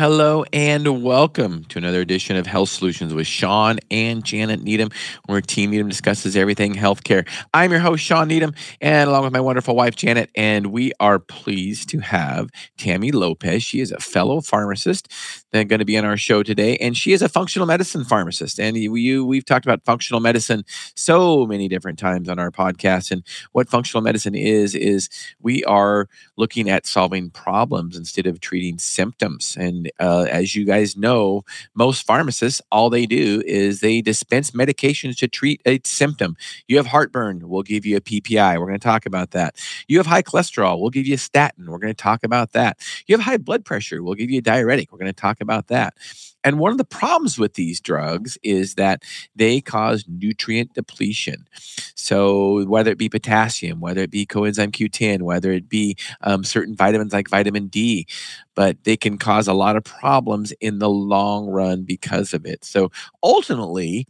Hello and welcome to another edition of Health Solutions with Shawn and Janet Needham, where Team Needham discusses everything healthcare. I'm your host, Shawn Needham, and along with my wonderful wife, Janet, and we are pleased to have Tammy Lopez. She is a fellow pharmacist that's going to be on our show today, and she is a functional medicine pharmacist. And you, we've talked about functional medicine so many different times on our podcast. And what functional medicine is, is we are looking at solving problems instead of treating symptoms. And uh, as you guys know, most pharmacists, all they do is they dispense medications to treat a symptom. You have heartburn, we'll give you a PPI. We're going to talk about that. You have high cholesterol, we'll give you a statin. We're going to talk about that. You have high blood pressure, we'll give you a diuretic. We're going to talk about that. And one of the problems with these drugs is that they cause nutrient depletion. So, whether it be potassium, whether it be coenzyme Q10, whether it be um, certain vitamins like vitamin D, but they can cause a lot of problems in the long run because of it. So, ultimately,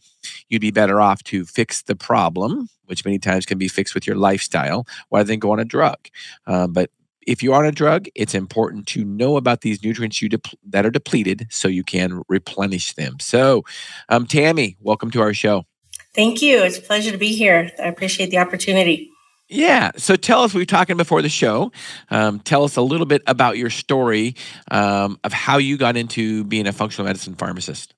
you'd be better off to fix the problem, which many times can be fixed with your lifestyle, rather than go on a drug. Uh, but if you're on a drug, it's important to know about these nutrients you that are depleted so you can replenish them. So, um, Tammy, welcome to our show. Thank you. It's a pleasure to be here. I appreciate the opportunity. Yeah. So tell us, we were talking before the show. Um, tell us a little bit about your story um, of how you got into being a functional medicine pharmacist.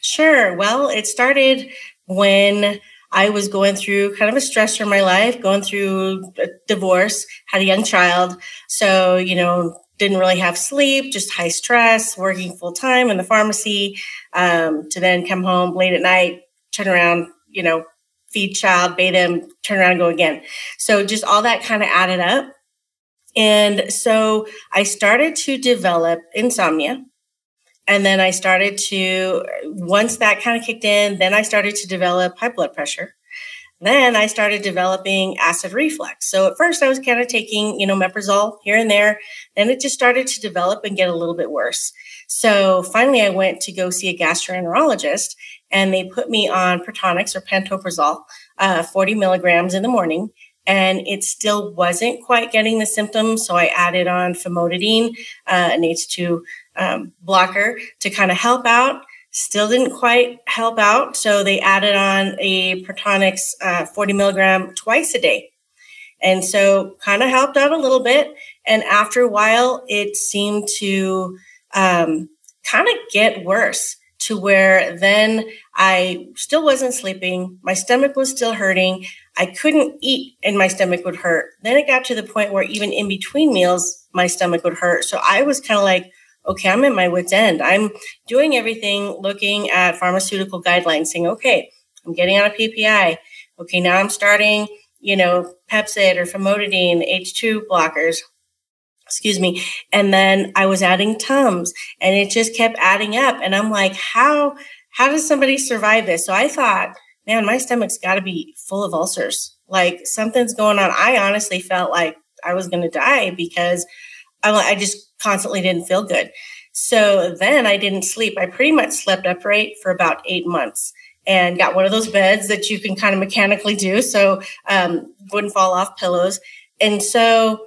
Sure. Well, it started when I was going through kind of a stressor in my life, going through a divorce, had a young child. So, you know, didn't really have sleep, just high stress, working full time in the pharmacy, um, to then come home late at night, turn around, you know, feed child, bathe him, turn around go again. So just all that kind of added up. And so I started to develop insomnia. And then I started to, once that kind of kicked in, then I started to develop high blood pressure. Then I started developing acid reflux. So at first I was kind of taking, you know, Meprazole here and there. Then it just started to develop and get a little bit worse. So finally I went to go see a gastroenterologist and they put me on Protonix or pantoprazole, uh, 40 milligrams in the morning and it still wasn't quite getting the symptoms. So I added on famotidine, uh, an H2 um, blocker to kind of help out. Still didn't quite help out. So they added on a Protonix uh, 40 milligram twice a day. And so kind of helped out a little bit. And after a while, it seemed to um, kind of get worse to where then I still wasn't sleeping. My stomach was still hurting. I couldn't eat and my stomach would hurt. Then it got to the point where even in between meals, my stomach would hurt. So I was kind of like, okay, I'm at my wits' end. I'm doing everything looking at pharmaceutical guidelines, saying, okay, I'm getting on a PPI. Okay, now I'm starting, you know, Pepcid or famotidine, H2 blockers. Excuse me. And then I was adding Tums and it just kept adding up. And I'm like, how, how does somebody survive this? So I thought, man, my stomach's got to be full of ulcers. Like something's going on. I honestly felt like I was going to die because I, I just constantly didn't feel good. So then I didn't sleep. I pretty much slept upright for about eight months and got one of those beds that you can kind of mechanically do so um, wouldn't fall off pillows. And so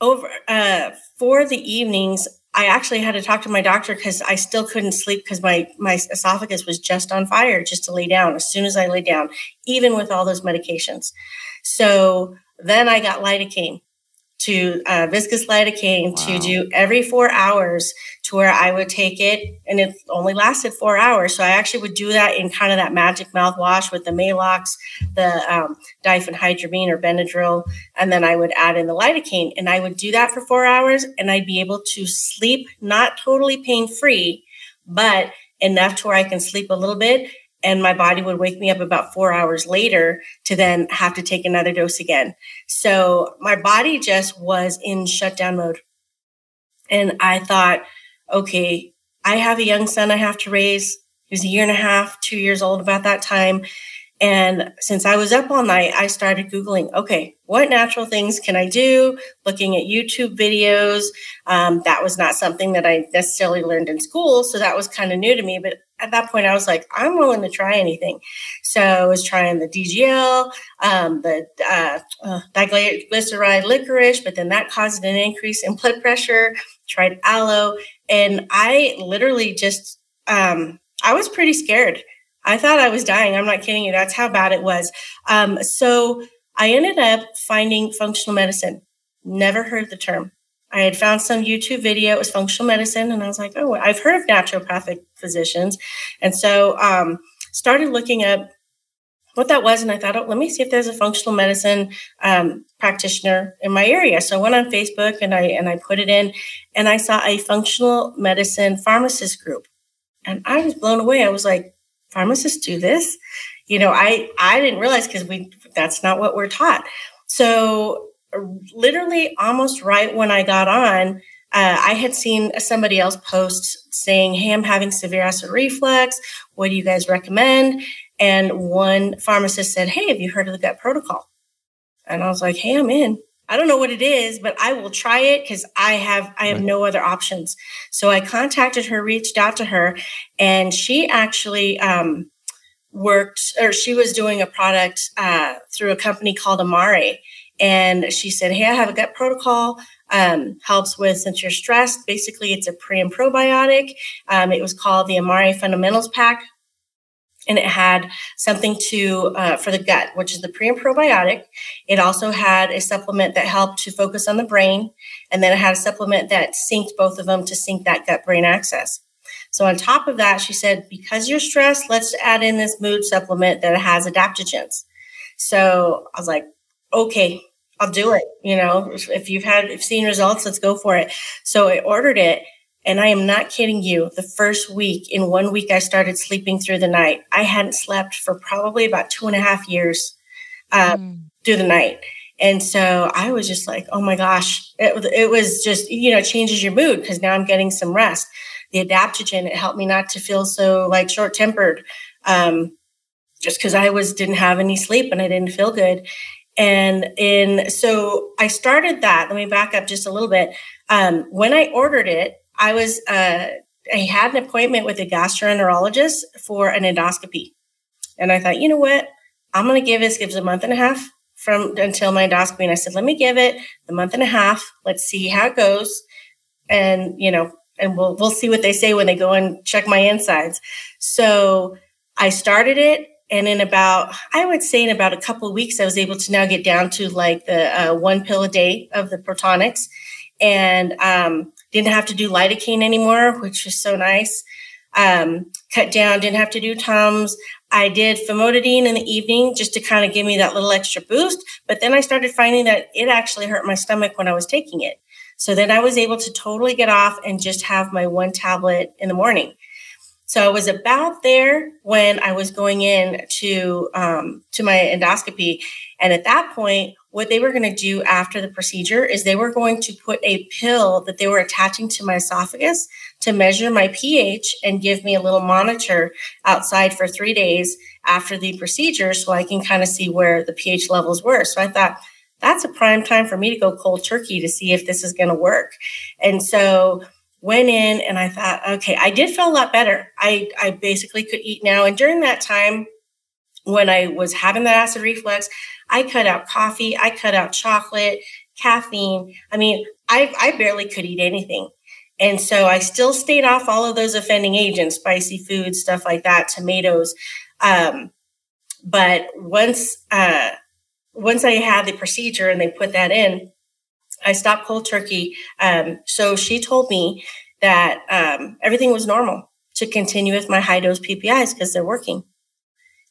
over uh, for the evenings, I actually had to talk to my doctor because I still couldn't sleep because my my esophagus was just on fire just to lay down. As soon as I lay down, even with all those medications, so then I got lidocaine to uh, viscous lidocaine wow. to do every four hours to where I would take it and it only lasted four hours. So I actually would do that in kind of that magic mouthwash with the Maalox, the um, diphenhydramine or Benadryl, and then I would add in the lidocaine and I would do that for four hours and I'd be able to sleep, not totally pain free, but enough to where I can sleep a little bit and my body would wake me up about four hours later to then have to take another dose again. So my body just was in shutdown mode. And I thought, okay, I have a young son I have to raise. He was a year and a half, two years old about that time. And since I was up all night, I started Googling, okay, what natural things can I do? Looking at YouTube videos. Um, that was not something that I necessarily learned in school. So that was kind of new to me. But at that point, I was like, I'm willing to try anything. So I was trying the DGL, um, the uh, uh, diglyceride licorice, but then that caused an increase in blood pressure. Tried aloe, And I literally just, um, I was pretty scared. I thought I was dying. I'm not kidding you. That's how bad it was. Um, so I ended up finding functional medicine. Never heard the term. I had found some YouTube video. It was functional medicine, and I was like, "Oh, I've heard of naturopathic physicians," and so um, started looking up what that was, and I thought, "Oh, let me see if there's a functional medicine um, practitioner in my area." So I went on Facebook and I and I put it in, and I saw a functional medicine pharmacist group, and I was blown away. I was like, "Pharmacists do this?" You know, I I didn't realize because we that's not what we're taught. So literally almost right when I got on, uh, I had seen somebody else post saying, Hey, I'm having severe acid reflux. What do you guys recommend? And one pharmacist said, Hey, have you heard of the gut protocol? And I was like, Hey, I'm in. I don't know what it is, but I will try it because I have I have no other options. So I contacted her, reached out to her, and she actually um, worked or she was doing a product uh, through a company called Amare, and she said, Hey, I have a gut protocol. Um, helps with since you're stressed. Basically, it's a pre and probiotic. Um, it was called the Amare Fundamentals Pack. And it had something to uh, for the gut, which is the pre and probiotic. It also had a supplement that helped to focus on the brain, and then it had a supplement that synced both of them to sync that gut brain axis. So on top of that, she said, because you're stressed, let's add in this mood supplement that has adaptogens. So I was like, okay, I'll do it. You know, if you've had if seen results, let's go for it. So I ordered it. And I am not kidding you. The first week, in one week, I started sleeping through the night. I hadn't slept for probably about two and a half years uh, mm. through the night. And so I was just like, oh my gosh, it, it was just, you know, changes your mood because now I'm getting some rest. The adaptogen, it helped me not to feel so like short tempered. Um, just because I was didn't have any sleep and I didn't feel good. And in so I started that. Let me back up just a little bit. Um, when I ordered it, I was uh, I had an appointment with a gastroenterologist for an endoscopy, and I thought, you know what, I'm going to give this gives a month and a half from until my endoscopy, and I said, let me give it the month and a half. Let's see how it goes, and you know, and we'll we'll see what they say when they go and check my insides. So I started it and in about i would say in about a couple of weeks i was able to now get down to like the uh, one pill a day of the Protonix. And um, didn't have to do lidocaine anymore which was so nice. Um, cut down didn't have to do tums. I did famotidine in the evening just to kind of give me that little extra boost. But then i started finding that it actually hurt my stomach when i was taking it. So then i was able to totally get off and just have my one tablet in the morning so I was about there when I was going in to um, to my endoscopy, and at that point, what they were going to do after the procedure is they were going to put a pill that they were attaching to my esophagus to measure my pH and give me a little monitor outside for three days after the procedure, so I can kind of see where the pH levels were. So I thought that's a prime time for me to go cold turkey to see if this is going to work, and so went in and I thought, okay, I did feel a lot better. I, I basically could eat now. And during that time, when I was having that acid reflux, I cut out coffee, I cut out chocolate, caffeine. I mean, I, I barely could eat anything. And so I still stayed off all of those offending agents, spicy food, stuff like that, tomatoes. Um, but once, uh, once I had the procedure and they put that in, I stopped cold turkey. Um, so she told me that um, everything was normal to continue with my high dose PPIs because they're working.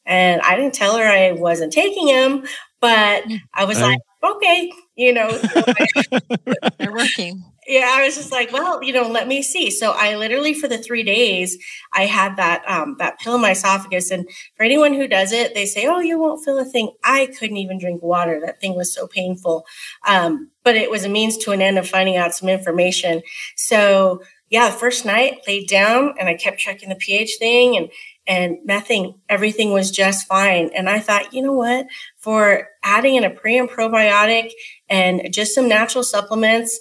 And I didn't tell her I wasn't taking them, but I was like, okay, you know, they're working yeah, I was just like, well, you know, let me see. So I literally for the three days I had that um, that pill in my esophagus, and for anyone who does it, they say, oh, you won't feel a thing. I couldn't even drink water. That thing was so painful. Um, but it was a means to an end of finding out some information. So yeah, the first night laid down and I kept checking the pH thing and and nothing, everything was just fine. And I thought, you know what, for adding in a pre and probiotic and just some natural supplements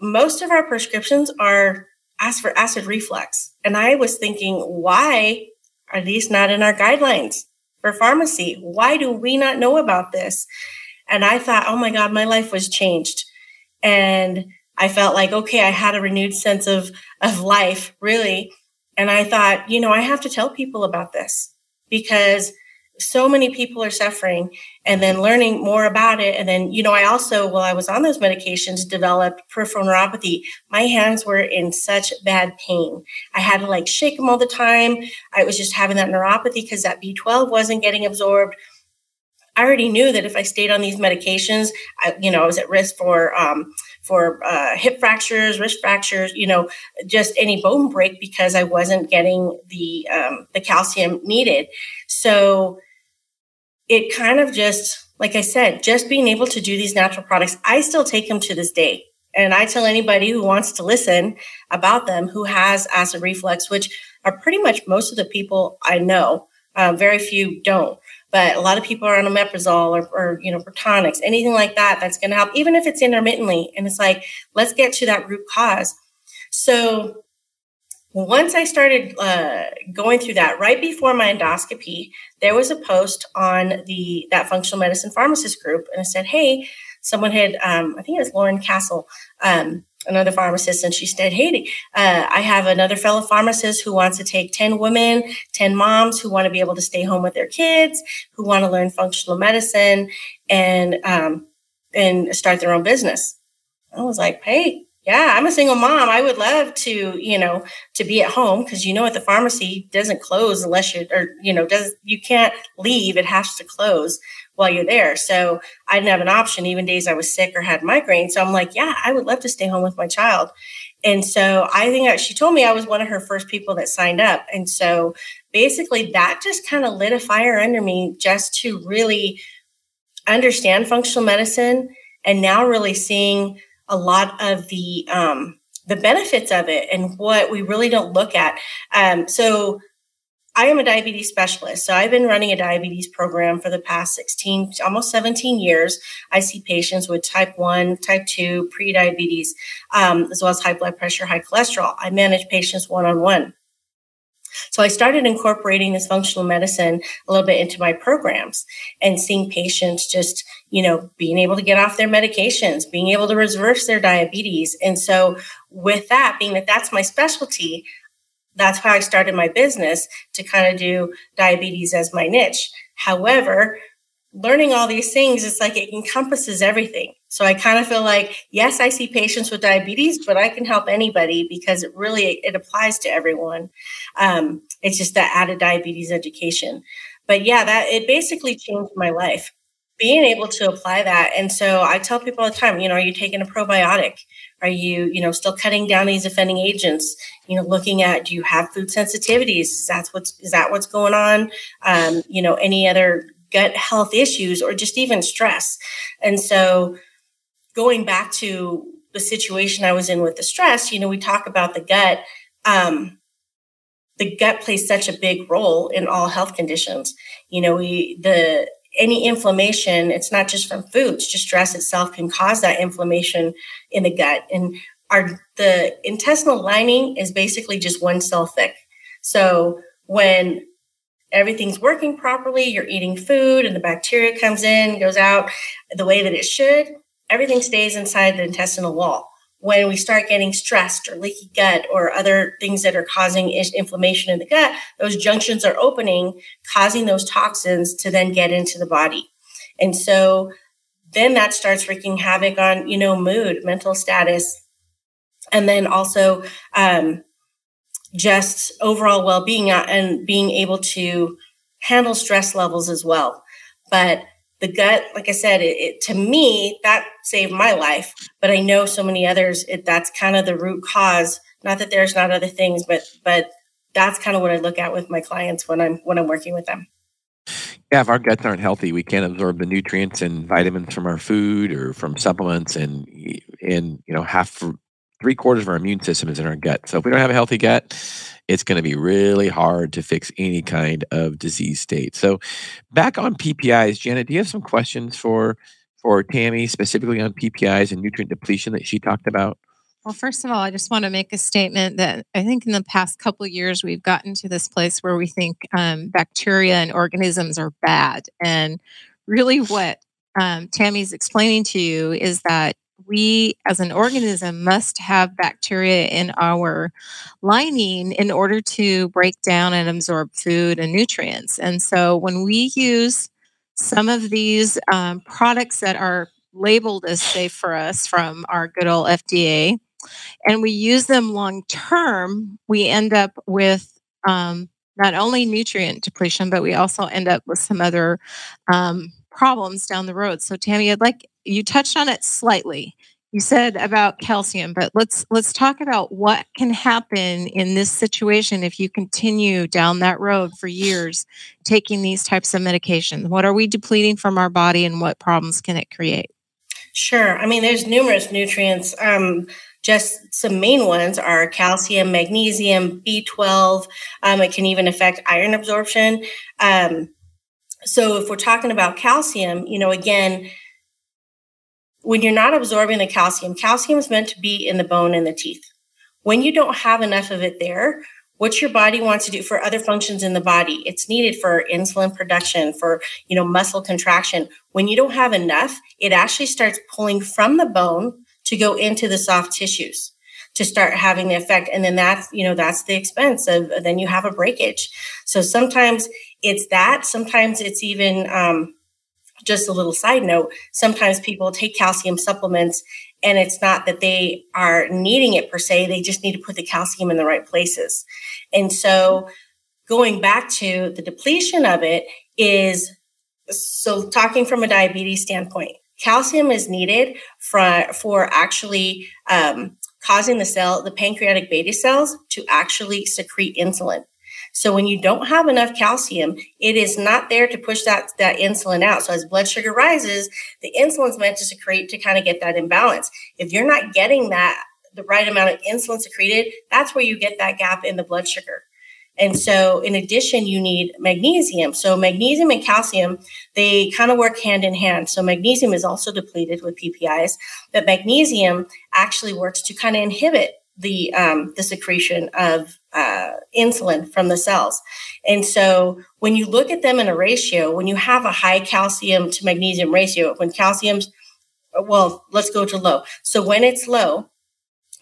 most of our prescriptions are asked for acid reflux. And I was thinking, why are these not in our guidelines for pharmacy? Why do we not know about this? And I thought, oh my God, my life was changed. And I felt like, okay, I had a renewed sense of, of life, really. And I thought, you know, I have to tell people about this because so many people are suffering and then learning more about it. And then, you know, I also, while I was on those medications, developed peripheral neuropathy. My hands were in such bad pain. I had to like shake them all the time. I was just having that neuropathy because that B12 wasn't getting absorbed. I already knew that if I stayed on these medications, I, you know, I was at risk for um, for uh, hip fractures, wrist fractures, you know, just any bone break because I wasn't getting the um, the calcium needed. So it kind of just, like I said, just being able to do these natural products. I still take them to this day. And I tell anybody who wants to listen about them who has acid reflux, which are pretty much most of the people I know. Um, very few don't but a lot of people are on omeprazole or, or you know Protonix, anything like that that's going to help, even if it's intermittently. And it's like, let's get to that root cause. So once I started uh, going through that, right before my endoscopy, there was a post on the that functional medicine pharmacist group, and it said, "Hey, someone had, um, I think it was Lauren Castle, um, another pharmacist, and she said, Hey, uh, I have another fellow pharmacist who wants to take 10 women, 10 moms who want to be able to stay home with their kids, who want to learn functional medicine and, um, and start their own business. I was like, Hey, yeah, I'm a single mom. I would love to, you know, to be at home because you know what the pharmacy doesn't close unless you or you know does you can't leave. It has to close while you're there. So I didn't have an option, even days I was sick or had migraine. So I'm like, yeah, I would love to stay home with my child. And so I think she told me I was one of her first people that signed up. And so basically that just kind of lit a fire under me just to really understand functional medicine and now really seeing a lot of the um, the benefits of it and what we really don't look at. Um, so I am a diabetes specialist. So I've been running a diabetes program for the past 16, almost 17 years. I see patients with type 1, type 2, pre-diabetes, um, as well as high blood pressure, high cholesterol. I manage patients one-on-one. So I started incorporating this functional medicine a little bit into my programs and seeing patients just, you know, being able to get off their medications, being able to reverse their diabetes. And so with that, being that that's my specialty, that's how I started my business to kind of do diabetes as my niche. However, learning all these things, it's like it encompasses everything. So I kind of feel like, yes, I see patients with diabetes, but I can help anybody because it really it applies to everyone. Um, it's just that added diabetes education. But yeah, that it basically changed my life being able to apply that. And so I tell people all the time, you know, are you taking a probiotic? Are you, you know, still cutting down these offending agents? You know, looking at do you have food sensitivities? Is that what's is that what's going on? Um, you know, any other gut health issues or just even stress. And so going back to the situation I was in with the stress, you know, we talk about the gut. Um, the gut plays such a big role in all health conditions. You know, we the any inflammation, it's not just from foods, just stress itself can cause that inflammation in the gut. And our the intestinal lining is basically just one cell thick. So when everything's working properly, you're eating food and the bacteria comes in, goes out the way that it should, everything stays inside the intestinal wall when we start getting stressed or leaky gut or other things that are causing inflammation in the gut, those junctions are opening, causing those toxins to then get into the body. And so then that starts wreaking havoc on, you know, mood, mental status, and then also um, just overall well being uh, and being able to handle stress levels as well. But the gut, like I said, it, it, to me that saved my life. But I know so many others. It, that's kind of the root cause. Not that there's not other things, but but that's kind of what I look at with my clients when I'm when I'm working with them. Yeah, if our guts aren't healthy, we can't absorb the nutrients and vitamins from our food or from supplements, and and you know half three quarters of our immune system is in our gut. So if we don't have a healthy gut, it's going to be really hard to fix any kind of disease state. So, back on PPIs, Janet, do you have some questions for for Tammy specifically on PPIs and nutrient depletion that she talked about? Well, first of all, I just want to make a statement that I think in the past couple years we've gotten to this place where we think um, bacteria and organisms are bad, and really what um, Tammy's explaining to you is that we as an organism must have bacteria in our lining in order to break down and absorb food and nutrients. And so when we use some of these um, products that are labeled as safe for us from our good old FDA, and we use them long term, we end up with um, not only nutrient depletion, but we also end up with some other um, problems down the road. So, Tammy, I'd like you touched on it slightly. You said about calcium, but let's let's talk about what can happen in this situation if you continue down that road for years taking these types of medications. What are we depleting from our body, and what problems can it create? Sure. I mean, there's numerous nutrients. Um, just some main ones are calcium, magnesium, B12. Um, it can even affect iron absorption. Um, so if we're talking about calcium, you know, again, when you're not absorbing the calcium, calcium is meant to be in the bone and the teeth. When you don't have enough of it there, what your body wants to do for other functions in the body it's needed for insulin production for you know muscle contraction when you don't have enough it actually starts pulling from the bone to go into the soft tissues to start having the effect. And then that's you know that's the expense of then you have a breakage. So sometimes it's that. Sometimes it's even um, just a little side note. Sometimes people take calcium supplements and it's not that they are needing it per se. They just need to put the calcium in the right places. And so going back to the depletion of it is so talking from a diabetes standpoint calcium is needed for for actually um, causing the cell the pancreatic beta cells to actually secrete insulin so when you don't have enough calcium, it is not there to push that, that insulin out. So as blood sugar rises, the insulin's meant to secrete to kind of get that imbalance. If you're not getting that, the right amount of insulin secreted, that's where you get that gap in the blood sugar. And so, in addition, you need magnesium. So, magnesium and calcium, they kind of work hand in hand. So, magnesium is also depleted with PPIs, but magnesium actually works to kind of inhibit the um, the secretion of uh, insulin from the cells. And so when you look at them in a ratio, when you have a high calcium to magnesium ratio, when calcium's well, let's go to low. So when it's low,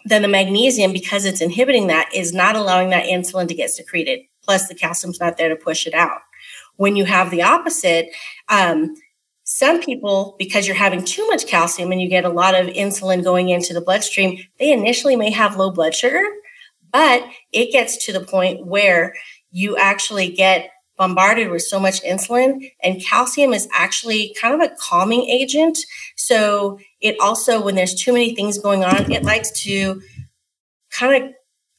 then the magnesium, because it's inhibiting that, is not allowing that insulin to get secreted. Plus, the calcium's not there to push it out. When you have the opposite, um, some people, because you're having too much calcium and you get a lot of insulin going into the bloodstream, they initially may have low blood sugar, but it gets to the point where you actually get bombarded with so much insulin and calcium is actually kind of a calming agent. So it also, when there's too many things going on, it likes to kind of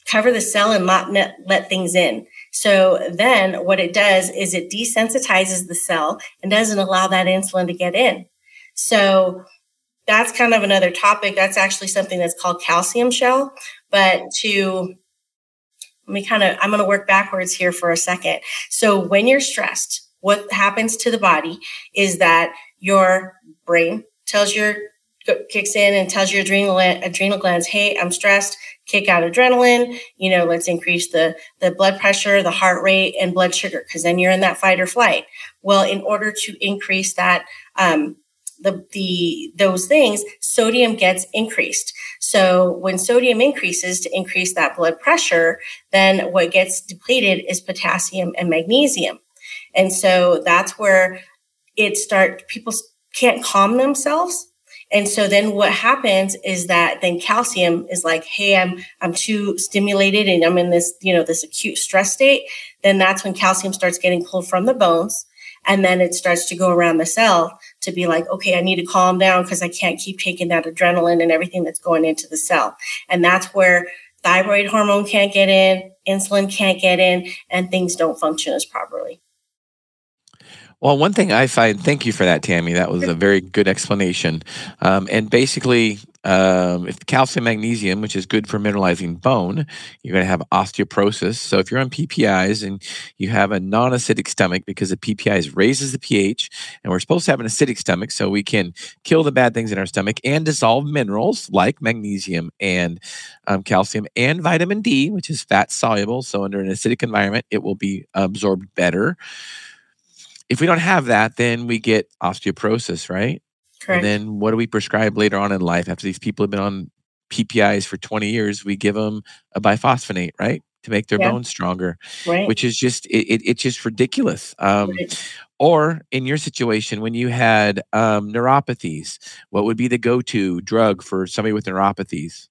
cover the cell and not let things in. So then what it does is it desensitizes the cell and doesn't allow that insulin to get in. So that's kind of another topic. That's actually something that's called calcium shell. But to let me kind of, I'm going to work backwards here for a second. So when you're stressed, what happens to the body is that your brain tells your kicks in and tells your adrenal adrenal glands, "Hey, I'm stressed. Kick out adrenaline. You know let's increase the the blood pressure the heart rate and blood sugar because then you're in that fight or flight. Well in order to increase that um, the the those things sodium gets increased. So when sodium increases to increase that blood pressure then what gets depleted is potassium and magnesium. And so that's where it start people can't calm themselves and so then what happens is that then calcium is like, hey, I'm I'm too stimulated and I'm in this, you know, this acute stress state. Then that's when calcium starts getting pulled from the bones. And then it starts to go around the cell to be like, okay, I need to calm down because I can't keep taking that adrenaline and everything that's going into the cell. And that's where thyroid hormone can't get in, insulin can't get in, and things don't function as properly. Well, one thing I find, thank you for that, Tammy. That was a very good explanation. Um, and basically, um, if calcium magnesium, which is good for mineralizing bone, you're going to have osteoporosis. So if you're on PPIs and you have a non-acidic stomach, because the PPIs raises the pH, and we're supposed to have an acidic stomach so we can kill the bad things in our stomach and dissolve minerals like magnesium and um, calcium and vitamin D, which is fat soluble. So under an acidic environment, it will be absorbed better if we don't have that, then we get osteoporosis, right? Correct. And then what do we prescribe later on in life after these people have been on PPIs for 20 years? We give them a biphosphonate, right? To make their Yeah. bones stronger, right. which is just, it, it, it's just ridiculous. Um, Right. or in your situation, when you had um, neuropathies, what would be the go to drug for somebody with neuropathies?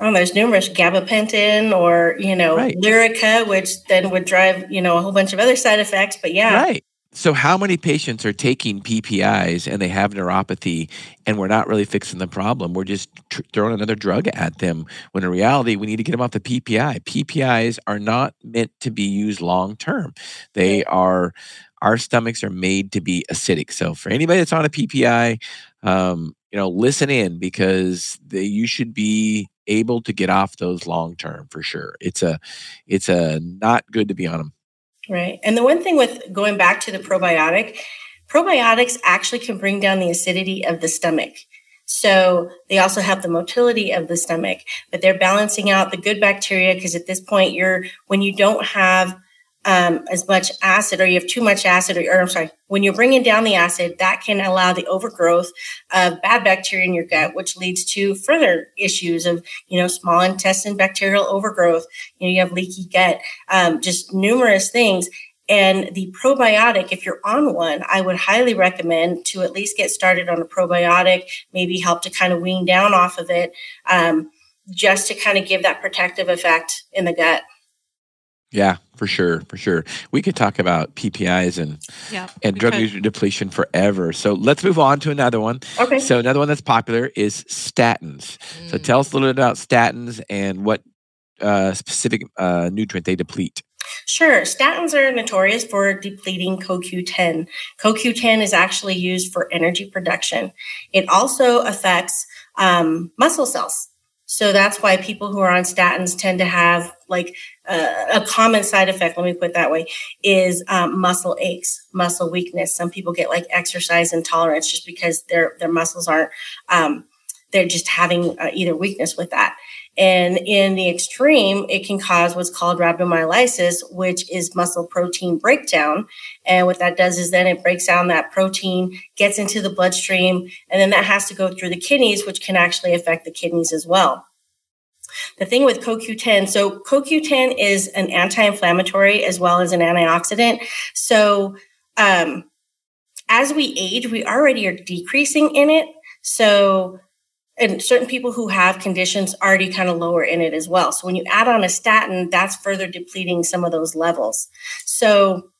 Oh, there's numerous gabapentin or you know Right. Lyrica, which then would drive you know a whole bunch of other side effects. But yeah, Right. So, how many patients are taking PPIs and they have neuropathy, and we're not really fixing the problem? We're just tr- throwing another drug at them. When in reality, we need to get them off the PPI. PPIs are not meant to be used long term. They are. Our stomachs are made to be acidic. So, for anybody that's on a PPI, um, you know, listen in because they, you should be able to get off those long term for sure. It's a, it's a not good to be on them. Right. And the one thing with going back to the probiotic, probiotics actually can bring down the acidity of the stomach. So they also have the motility of the stomach, but they're balancing out the good bacteria because at this point, you're when you don't have um, as much acid or you have too much acid, or, or I'm sorry, when you're bringing down the acid, that can allow the overgrowth of bad bacteria in your gut, which leads to further issues of, you know, small intestine bacterial overgrowth. You know, you have leaky gut, um, just numerous things. And the probiotic, if you're on one, I would highly recommend to at least get started on a probiotic, maybe help to kind of wean down off of it, um, just to kind of give that protective effect in the gut. Yeah, for sure, for sure. We could talk about PPIs and Yeah. and drug could. user depletion forever. So let's move on to another one. Okay. So another one that's popular is statins. So Mm. tell us a little bit about statins and what uh, specific uh, nutrient they deplete. Sure. Statins are notorious for depleting CoQ10. CoQ10 is actually used for energy production. It also affects um, muscle cells. So that's why people who are on statins tend to have like uh, a common side effect, let me put it that way, is um, muscle aches, muscle weakness. Some people get like exercise intolerance just because their, their muscles aren't, um, they're just having uh, either weakness with that. And in the extreme, it can cause what's called rhabdomyolysis, which is muscle protein breakdown. And what that does is then it breaks down that protein, gets into the bloodstream, and then that has to go through the kidneys, which can actually affect the kidneys as well. The thing with CoQ10, so CoQ10 is an anti inflammatory as well as an antioxidant. So um, as we age, we already are decreasing in it. So and certain people who have conditions already kind of lower in it as well. So when you add on a statin, that's further depleting some of those levels. So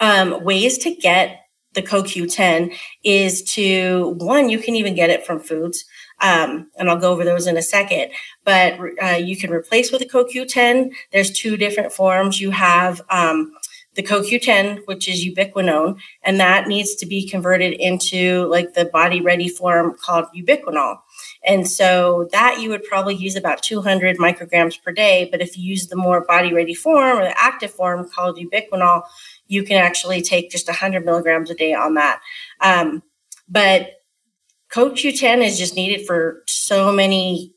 um, ways to get the CoQ10 is to one, you can even get it from foods. Um, and I'll go over those in a second. But uh, you can replace with a CoQ10. There's two different forms. You have um, the CoQ10, which is ubiquinone, and that needs to be converted into like the body ready form called ubiquinol. And so that you would probably use about 200 micrograms per day. But if you use the more body ready form or the active form called ubiquinol, you can actually take just 100 milligrams a day on that. Um, but CoQ10 is just needed for so many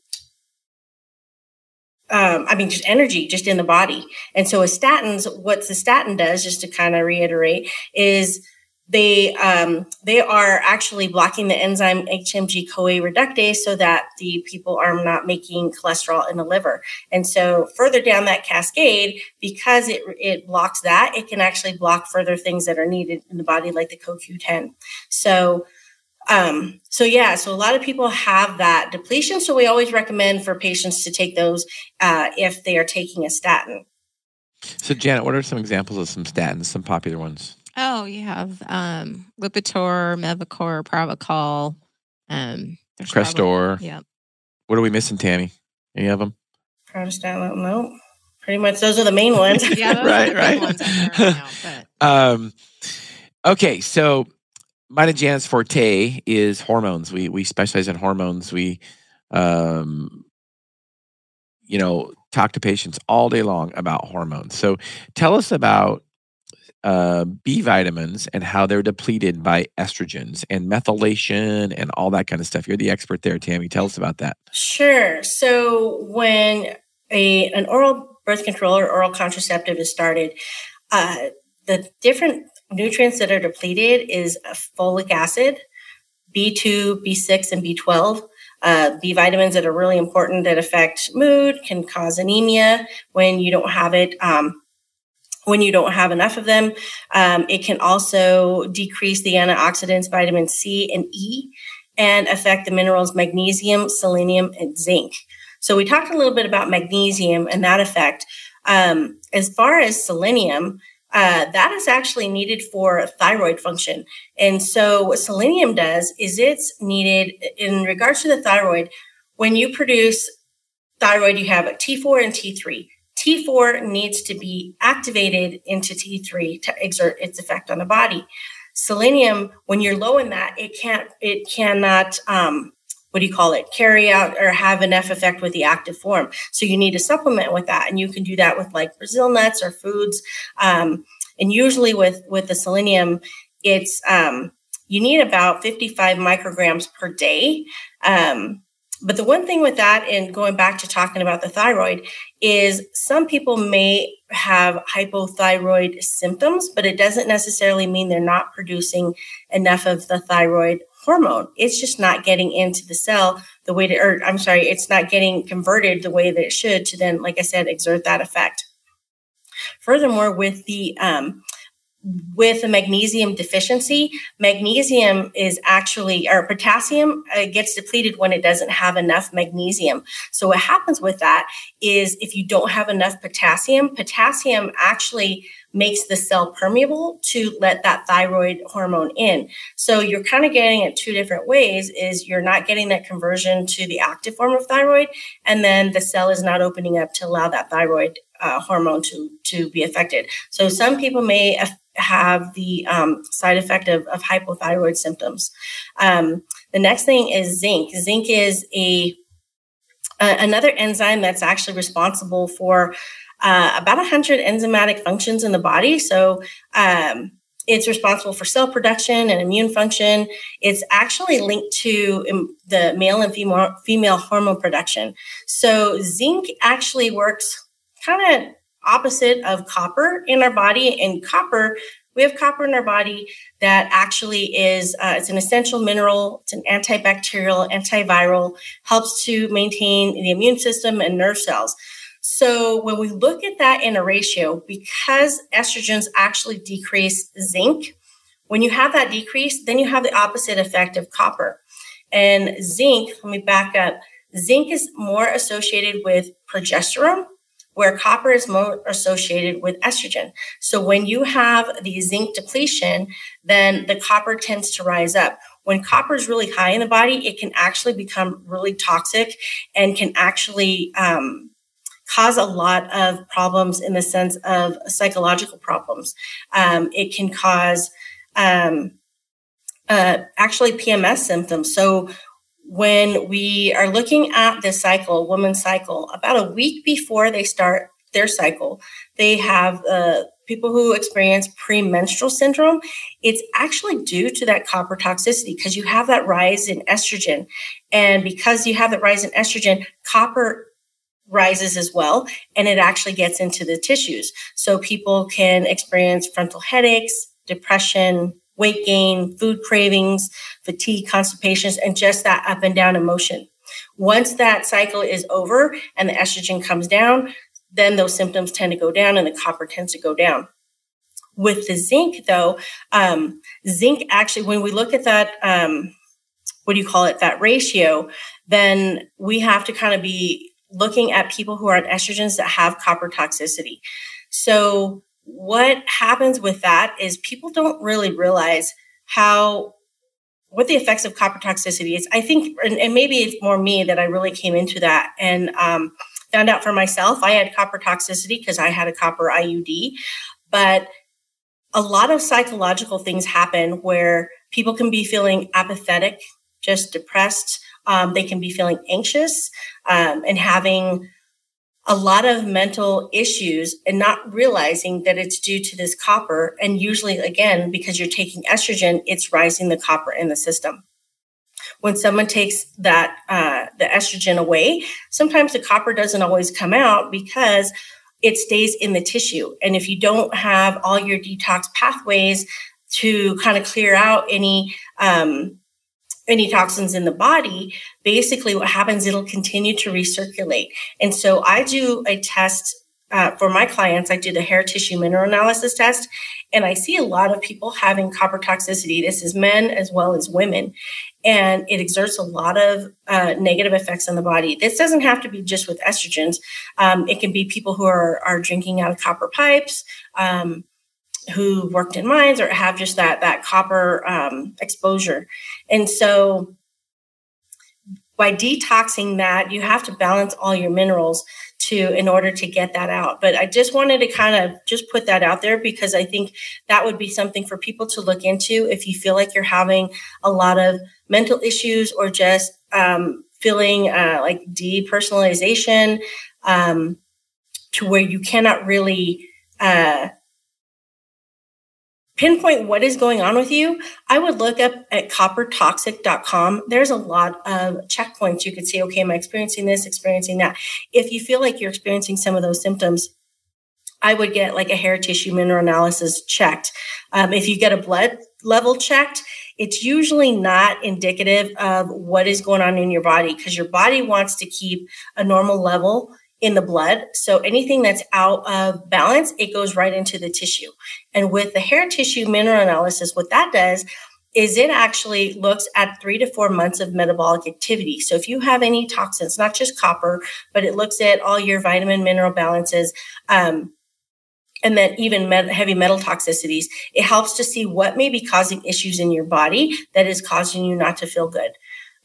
um, I mean, just energy just in the body. And so with statins, what the statin does, just to kind of reiterate, is they um, they are actually blocking the enzyme HMG CoA reductase so that the people are not making cholesterol in the liver. And so further down that cascade, because it it blocks that, it can actually block further things that are needed in the body, like the CoQ10. So um, so yeah, so a lot of people have that depletion. So we always recommend for patients to take those uh, if they are taking a statin. So Janet, what are some examples of some statins, some popular ones? Oh, you have um, Lipitor, Mevacor, Pravachol. Um, there's probably- Crestor. Yep. What are we missing, Tammy? Any of them? Protestant, no, pretty much those are the main ones. Yeah, Right, are the big right. ones right now, but Um, okay, so mine and Janet's forte is hormones. We we specialize in hormones. We, um, you know, talk to patients all day long about hormones. So tell us about uh, B vitamins and how they're depleted by estrogens and methylation and all that kind of stuff. You're the expert there, Tammy. Tell us about that. Sure. So when a an oral birth control or oral contraceptive is started, uh, the different nutrients that are depleted is uh, folic acid, B2, B6, and B12. Uh, B vitamins that are really important that affect mood can cause anemia when you don't have it. Um, when you don't have enough of them, um, it can also decrease the antioxidants vitamin C and E and affect the minerals magnesium, selenium, and zinc. So we talked a little bit about magnesium and that effect. Um, as far as selenium, uh, that is actually needed for thyroid function. And so, what selenium does is it's needed in regards to the thyroid. When you produce thyroid, you have a T4 and T3. T4 needs to be activated into T3 to exert its effect on the body. Selenium, when you're low in that, it can't, it cannot um, what do you call it carry out or have enough effect with the active form. So you need to supplement with that and you can do that with like brazil nuts or foods um, and usually with with the selenium it's um, you need about 55 micrograms per day. Um, but the one thing with that and going back to talking about the thyroid is some people may have hypothyroid symptoms but it doesn't necessarily mean they're not producing enough of the thyroid hormone. It's just not getting into the cell the way to, or I'm sorry, it's not getting converted the way that it should to then, like I said, exert that effect. Furthermore, with the um, with a magnesium deficiency, magnesium is actually, or potassium uh, gets depleted when it doesn't have enough magnesium. So, what happens with that is if you don't have enough potassium, potassium actually makes the cell permeable to let that thyroid hormone in. So you're kind of getting it two different ways is you're not getting that conversion to the active form of thyroid and then the cell is not opening up to allow that thyroid uh, hormone to to be affected. So some people may have the um, side effect of, of hypothyroid symptoms. Um, the next thing is zinc. Zinc is a uh, another enzyme that's actually responsible for uh, about 100 enzymatic functions in the body. So um, it's responsible for cell production and immune function. It's actually linked to um, the male and female, female hormone production. So zinc actually works kind of opposite of copper in our body. And copper, we have copper in our body that actually is uh, it's an essential mineral. It's an antibacterial, antiviral, helps to maintain the immune system and nerve cells. So when we look at that in a ratio, because estrogens actually decrease zinc, when you have that decrease, then you have the opposite effect of copper. And zinc, let me back up. Zinc is more associated with progesterone, where copper is more associated with estrogen. So when you have the zinc depletion, then the copper tends to rise up. When copper is really high in the body, it can actually become really toxic and can actually um, cause a lot of problems in the sense of psychological problems. Um, it can cause um, uh, actually PMS symptoms. So when we are looking at the cycle, woman's cycle, about a week before they start their cycle, they have uh, people who experience premenstrual syndrome. It's actually due to that copper toxicity because you have that rise in estrogen. And because you have that rise in estrogen, copper rises as well and it actually gets into the tissues. So people can experience frontal headaches depression weight gain food cravings fatigue constipations and just that up and down emotion. Once that cycle is over and the estrogen comes down then those symptoms tend to go down and the copper tends to go down. With the zinc though um, zinc actually when we look at that um, what do you call it that ratio then we have to kind of be looking at people who are on estrogens that have copper toxicity. So, what happens with that is people don't really realize how what the effects of copper toxicity is. I think, and, and maybe it's more me that I really came into that and um, found out for myself. I had copper toxicity because I had a copper IUD, but a lot of psychological things happen where people can be feeling apathetic, just depressed, um, they can be feeling anxious um, and having a lot of mental issues and not realizing that it's due to this copper. And usually, again, because you're taking estrogen, it's rising the copper in the system. When someone takes that uh, the estrogen away, sometimes the copper doesn't always come out because it stays in the tissue. And if you don't have all your detox pathways to kind of clear out any um, any toxins in the body, basically what happens, it'll continue to recirculate. And so I do a test uh, for my clients. I do the hair tissue mineral analysis test, and I see a lot of people having copper toxicity. This is men as well as women. And it exerts a lot of uh, negative effects on the body. This doesn't have to be just with estrogens. Um, it can be people who are, are drinking out of copper pipes, um, who worked in mines or have just that that copper um, exposure. And so by detoxing that, you have to balance all your minerals to in order to get that out. But I just wanted to kind of just put that out there because I think that would be something for people to look into if you feel like you're having a lot of mental issues or just um, feeling uh, like depersonalization um, to where you cannot really uh, pinpoint what is going on with you, I would look up at coppertoxic.com. There's a lot of checkpoints. You could say, okay, am I experiencing this, experiencing that? If you feel like you're experiencing some of those symptoms, I would get like a hair tissue mineral analysis checked. Um, if you get a blood level checked, it's usually not indicative of what is going on in your body because your body wants to keep a normal level in the blood. So anything that's out of balance, it goes right into the tissue. And with the hair tissue mineral analysis, what that does is it actually looks at three to four months of metabolic activity. So if you have any toxins, not just copper, but it looks at all your vitamin mineral balances, um, and then even heavy metal toxicities, it helps to see what may be causing issues in your body that is causing you not to feel good.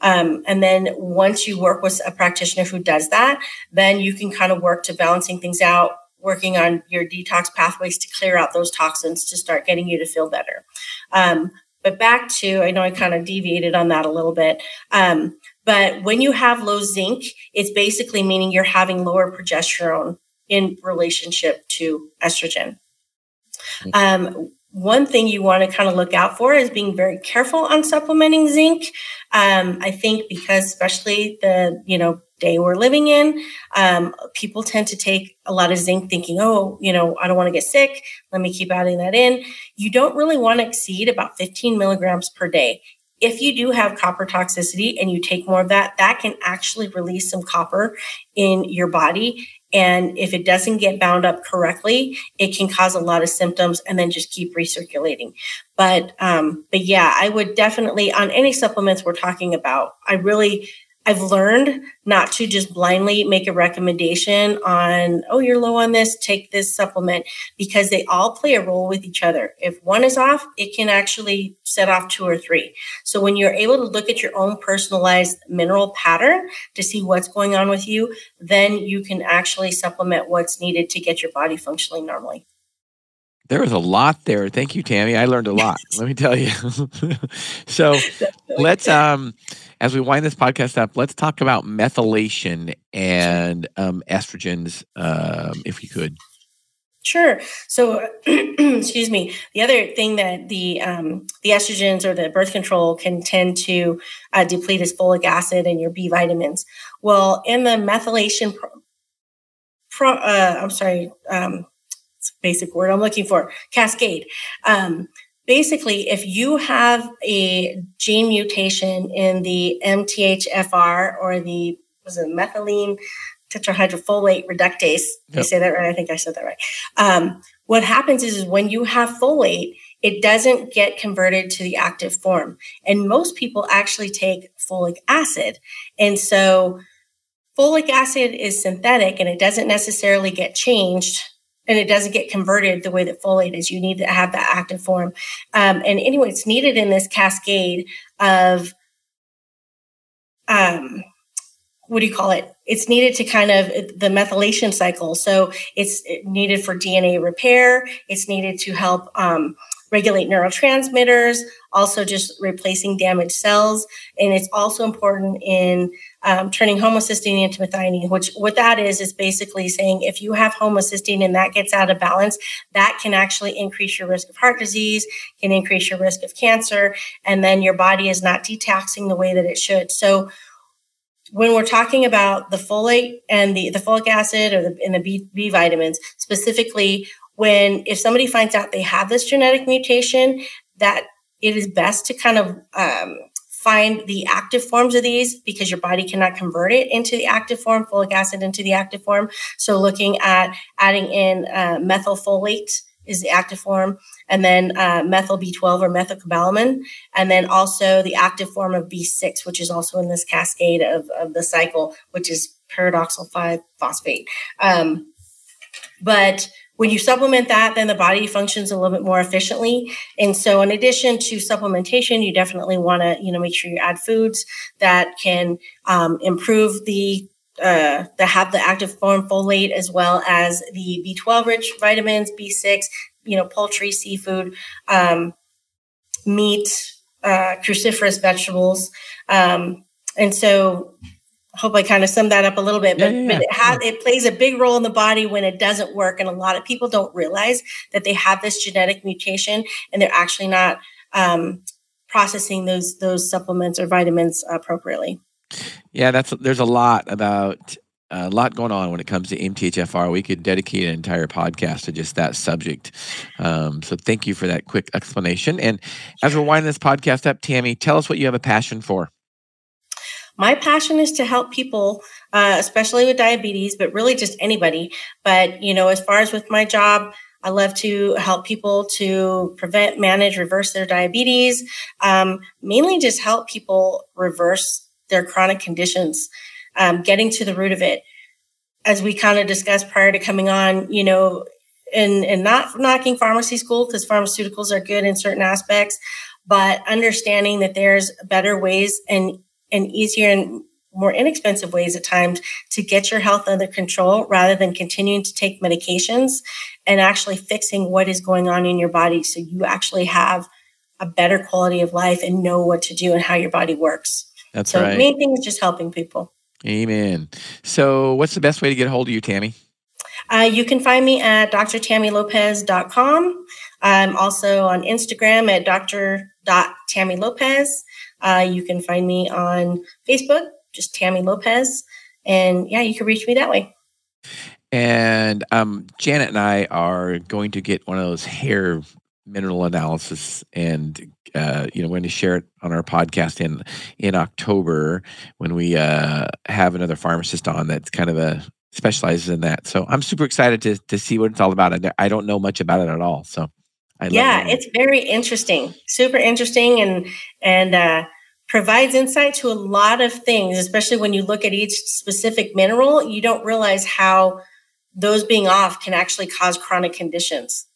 Um, and then once you work with a practitioner who does that, then you can kind of work to balancing things out, working on your detox pathways to clear out those toxins to start getting you to feel better. Um, but back to, I know I kind of deviated on that a little bit. Um, but when you have low zinc, it's basically meaning you're having lower progesterone in relationship to estrogen. Mm. Um, one thing you want to kind of look out for is being very careful on supplementing zinc. Um, I think because especially the you know day we're living in, um, people tend to take a lot of zinc, thinking, oh, you know, I don't want to get sick. Let me keep adding that in. You don't really want to exceed about 15 milligrams per day. If you do have copper toxicity and you take more of that, that can actually release some copper in your body and if it doesn't get bound up correctly, it can cause a lot of symptoms and then just keep recirculating. But um, but yeah, I would definitely on any supplements we're talking about, I really I've learned not to just blindly make a recommendation on, oh, you're low on this, take this supplement, because they all play a role with each other. If one is off, it can actually set off two or three. So when you're able to look at your own personalized mineral pattern to see what's going on with you, then you can actually supplement what's needed to get your body functioning normally. There was a lot there. Thank you, Tammy. I learned a lot. let me tell you. so let's um as we wind this podcast up, let's talk about methylation and um, estrogens, um, if we could. Sure. So, excuse me. The other thing that the um, the estrogens or the birth control can tend to uh, deplete is folic acid and your B vitamins. Well, in the methylation, pro, pro, uh, I'm sorry, um, basic word I'm looking for, cascade. Um, basically, if you have a gene mutation in the MTHFR or the was it methylene tetrahydrofolate reductase, yep. I say that right? I think I said that right. Um, what happens is, is when you have folate, it doesn't get converted to the active form. And most people actually take folic acid. And so folic acid is synthetic and it doesn't necessarily get changed and it doesn't get converted the way that folate is. You need to have that active form. Um, and anyway, it's needed in this cascade of, um, what do you call it? It's needed to kind of the methylation cycle. So it's needed for DNA repair. It's needed to help um, regulate neurotransmitters, also just replacing damaged cells. And it's also important in um, turning homocysteine into methionine, which what that is is basically saying if you have homocysteine and that gets out of balance, that can actually increase your risk of heart disease, can increase your risk of cancer, and then your body is not detoxing the way that it should. So when we're talking about the folate and the, the folic acid or the, and the B, B vitamins, specifically when if somebody finds out they have this genetic mutation, that it is best to kind of um, find the active forms of these because your body cannot convert it into the active form, folic acid into the active form. So looking at adding in uh, methylfolate is the active form, and then uh, methyl B12 or methylcobalamin, and then also the active form of B6, which is also in this cascade of, of the cycle, which is pyridoxal 5 phosphate. Um, but when you supplement that, then the body functions a little bit more efficiently. And so, in addition to supplementation, you definitely want to, you know, make sure you add foods that can um, improve the uh, that have the active form folate as well as the B12 rich vitamins, B6, you know, poultry, seafood, um, meat, uh, cruciferous vegetables. Um, and so hope I kind of summed that up a little bit, but, yeah, yeah, but it has it plays a big role in the body when it doesn't work. And a lot of people don't realize that they have this genetic mutation and they're actually not um, processing those those supplements or vitamins appropriately. Yeah, that's there's a lot about a lot going on when it comes to MTHFR. We could dedicate an entire podcast to just that subject. Um, so thank you for that quick explanation. And as we're winding this podcast up, Tammy, tell us what you have a passion for. My passion is to help people, uh, especially with diabetes, but really just anybody. But you know, as far as with my job, I love to help people to prevent, manage, reverse their diabetes. Um, mainly, just help people reverse their chronic conditions, um, getting to the root of it. As we kind of discussed prior to coming on, you know, and, and not knocking pharmacy school because pharmaceuticals are good in certain aspects, but understanding that there's better ways and, and easier and more inexpensive ways at times to get your health under control rather than continuing to take medications and actually fixing what is going on in your body so you actually have a better quality of life and know what to do and how your body works. That's so right. The main thing is just helping people. Amen. So, what's the best way to get a hold of you, Tammy? Uh, you can find me at drtammylopez.com. I'm also on Instagram at dr.tammylopez. Uh, you can find me on Facebook, just Tammy Lopez. And yeah, you can reach me that way. And um, Janet and I are going to get one of those hair mineral analysis and uh, you know, we're going to share it on our podcast in in October when we uh, have another pharmacist on that's kind of a specializes in that. So I'm super excited to to see what it's all about. I, I don't know much about it at all, so I yeah, it's very interesting, super interesting, and and uh, provides insight to a lot of things. Especially when you look at each specific mineral, you don't realize how those being off can actually cause chronic conditions.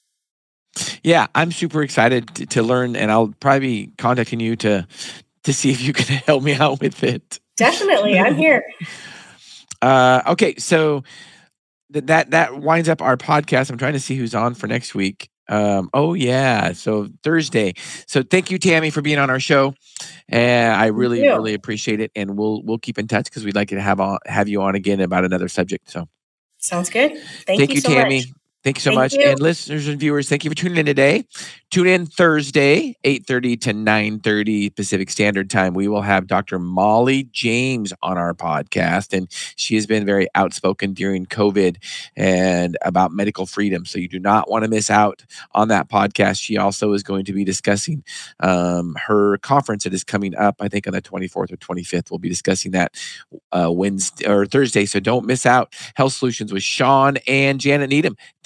Yeah, I'm super excited to, to learn, and I'll probably be contacting you to to see if you can help me out with it. Definitely, I'm here. Uh, okay, so th- that that winds up our podcast. I'm trying to see who's on for next week. Um, oh yeah, so Thursday. So thank you, Tammy, for being on our show, and I really really appreciate it. And we'll we'll keep in touch because we'd like to have on have you on again about another subject. So sounds good. Thank, thank you, you so Tammy. Much. Thank you so thank much. You. And listeners and viewers, thank you for tuning in today. Tune in Thursday, 8:30 to 9:30 Pacific Standard Time. We will have Dr. Molly James on our podcast. And she has been very outspoken during COVID and about medical freedom. So you do not want to miss out on that podcast. She also is going to be discussing um, her conference that is coming up, I think on the 24th or 25th. We'll be discussing that uh, Wednesday or Thursday. So don't miss out. Health Solutions with Shawn and Janet Needham.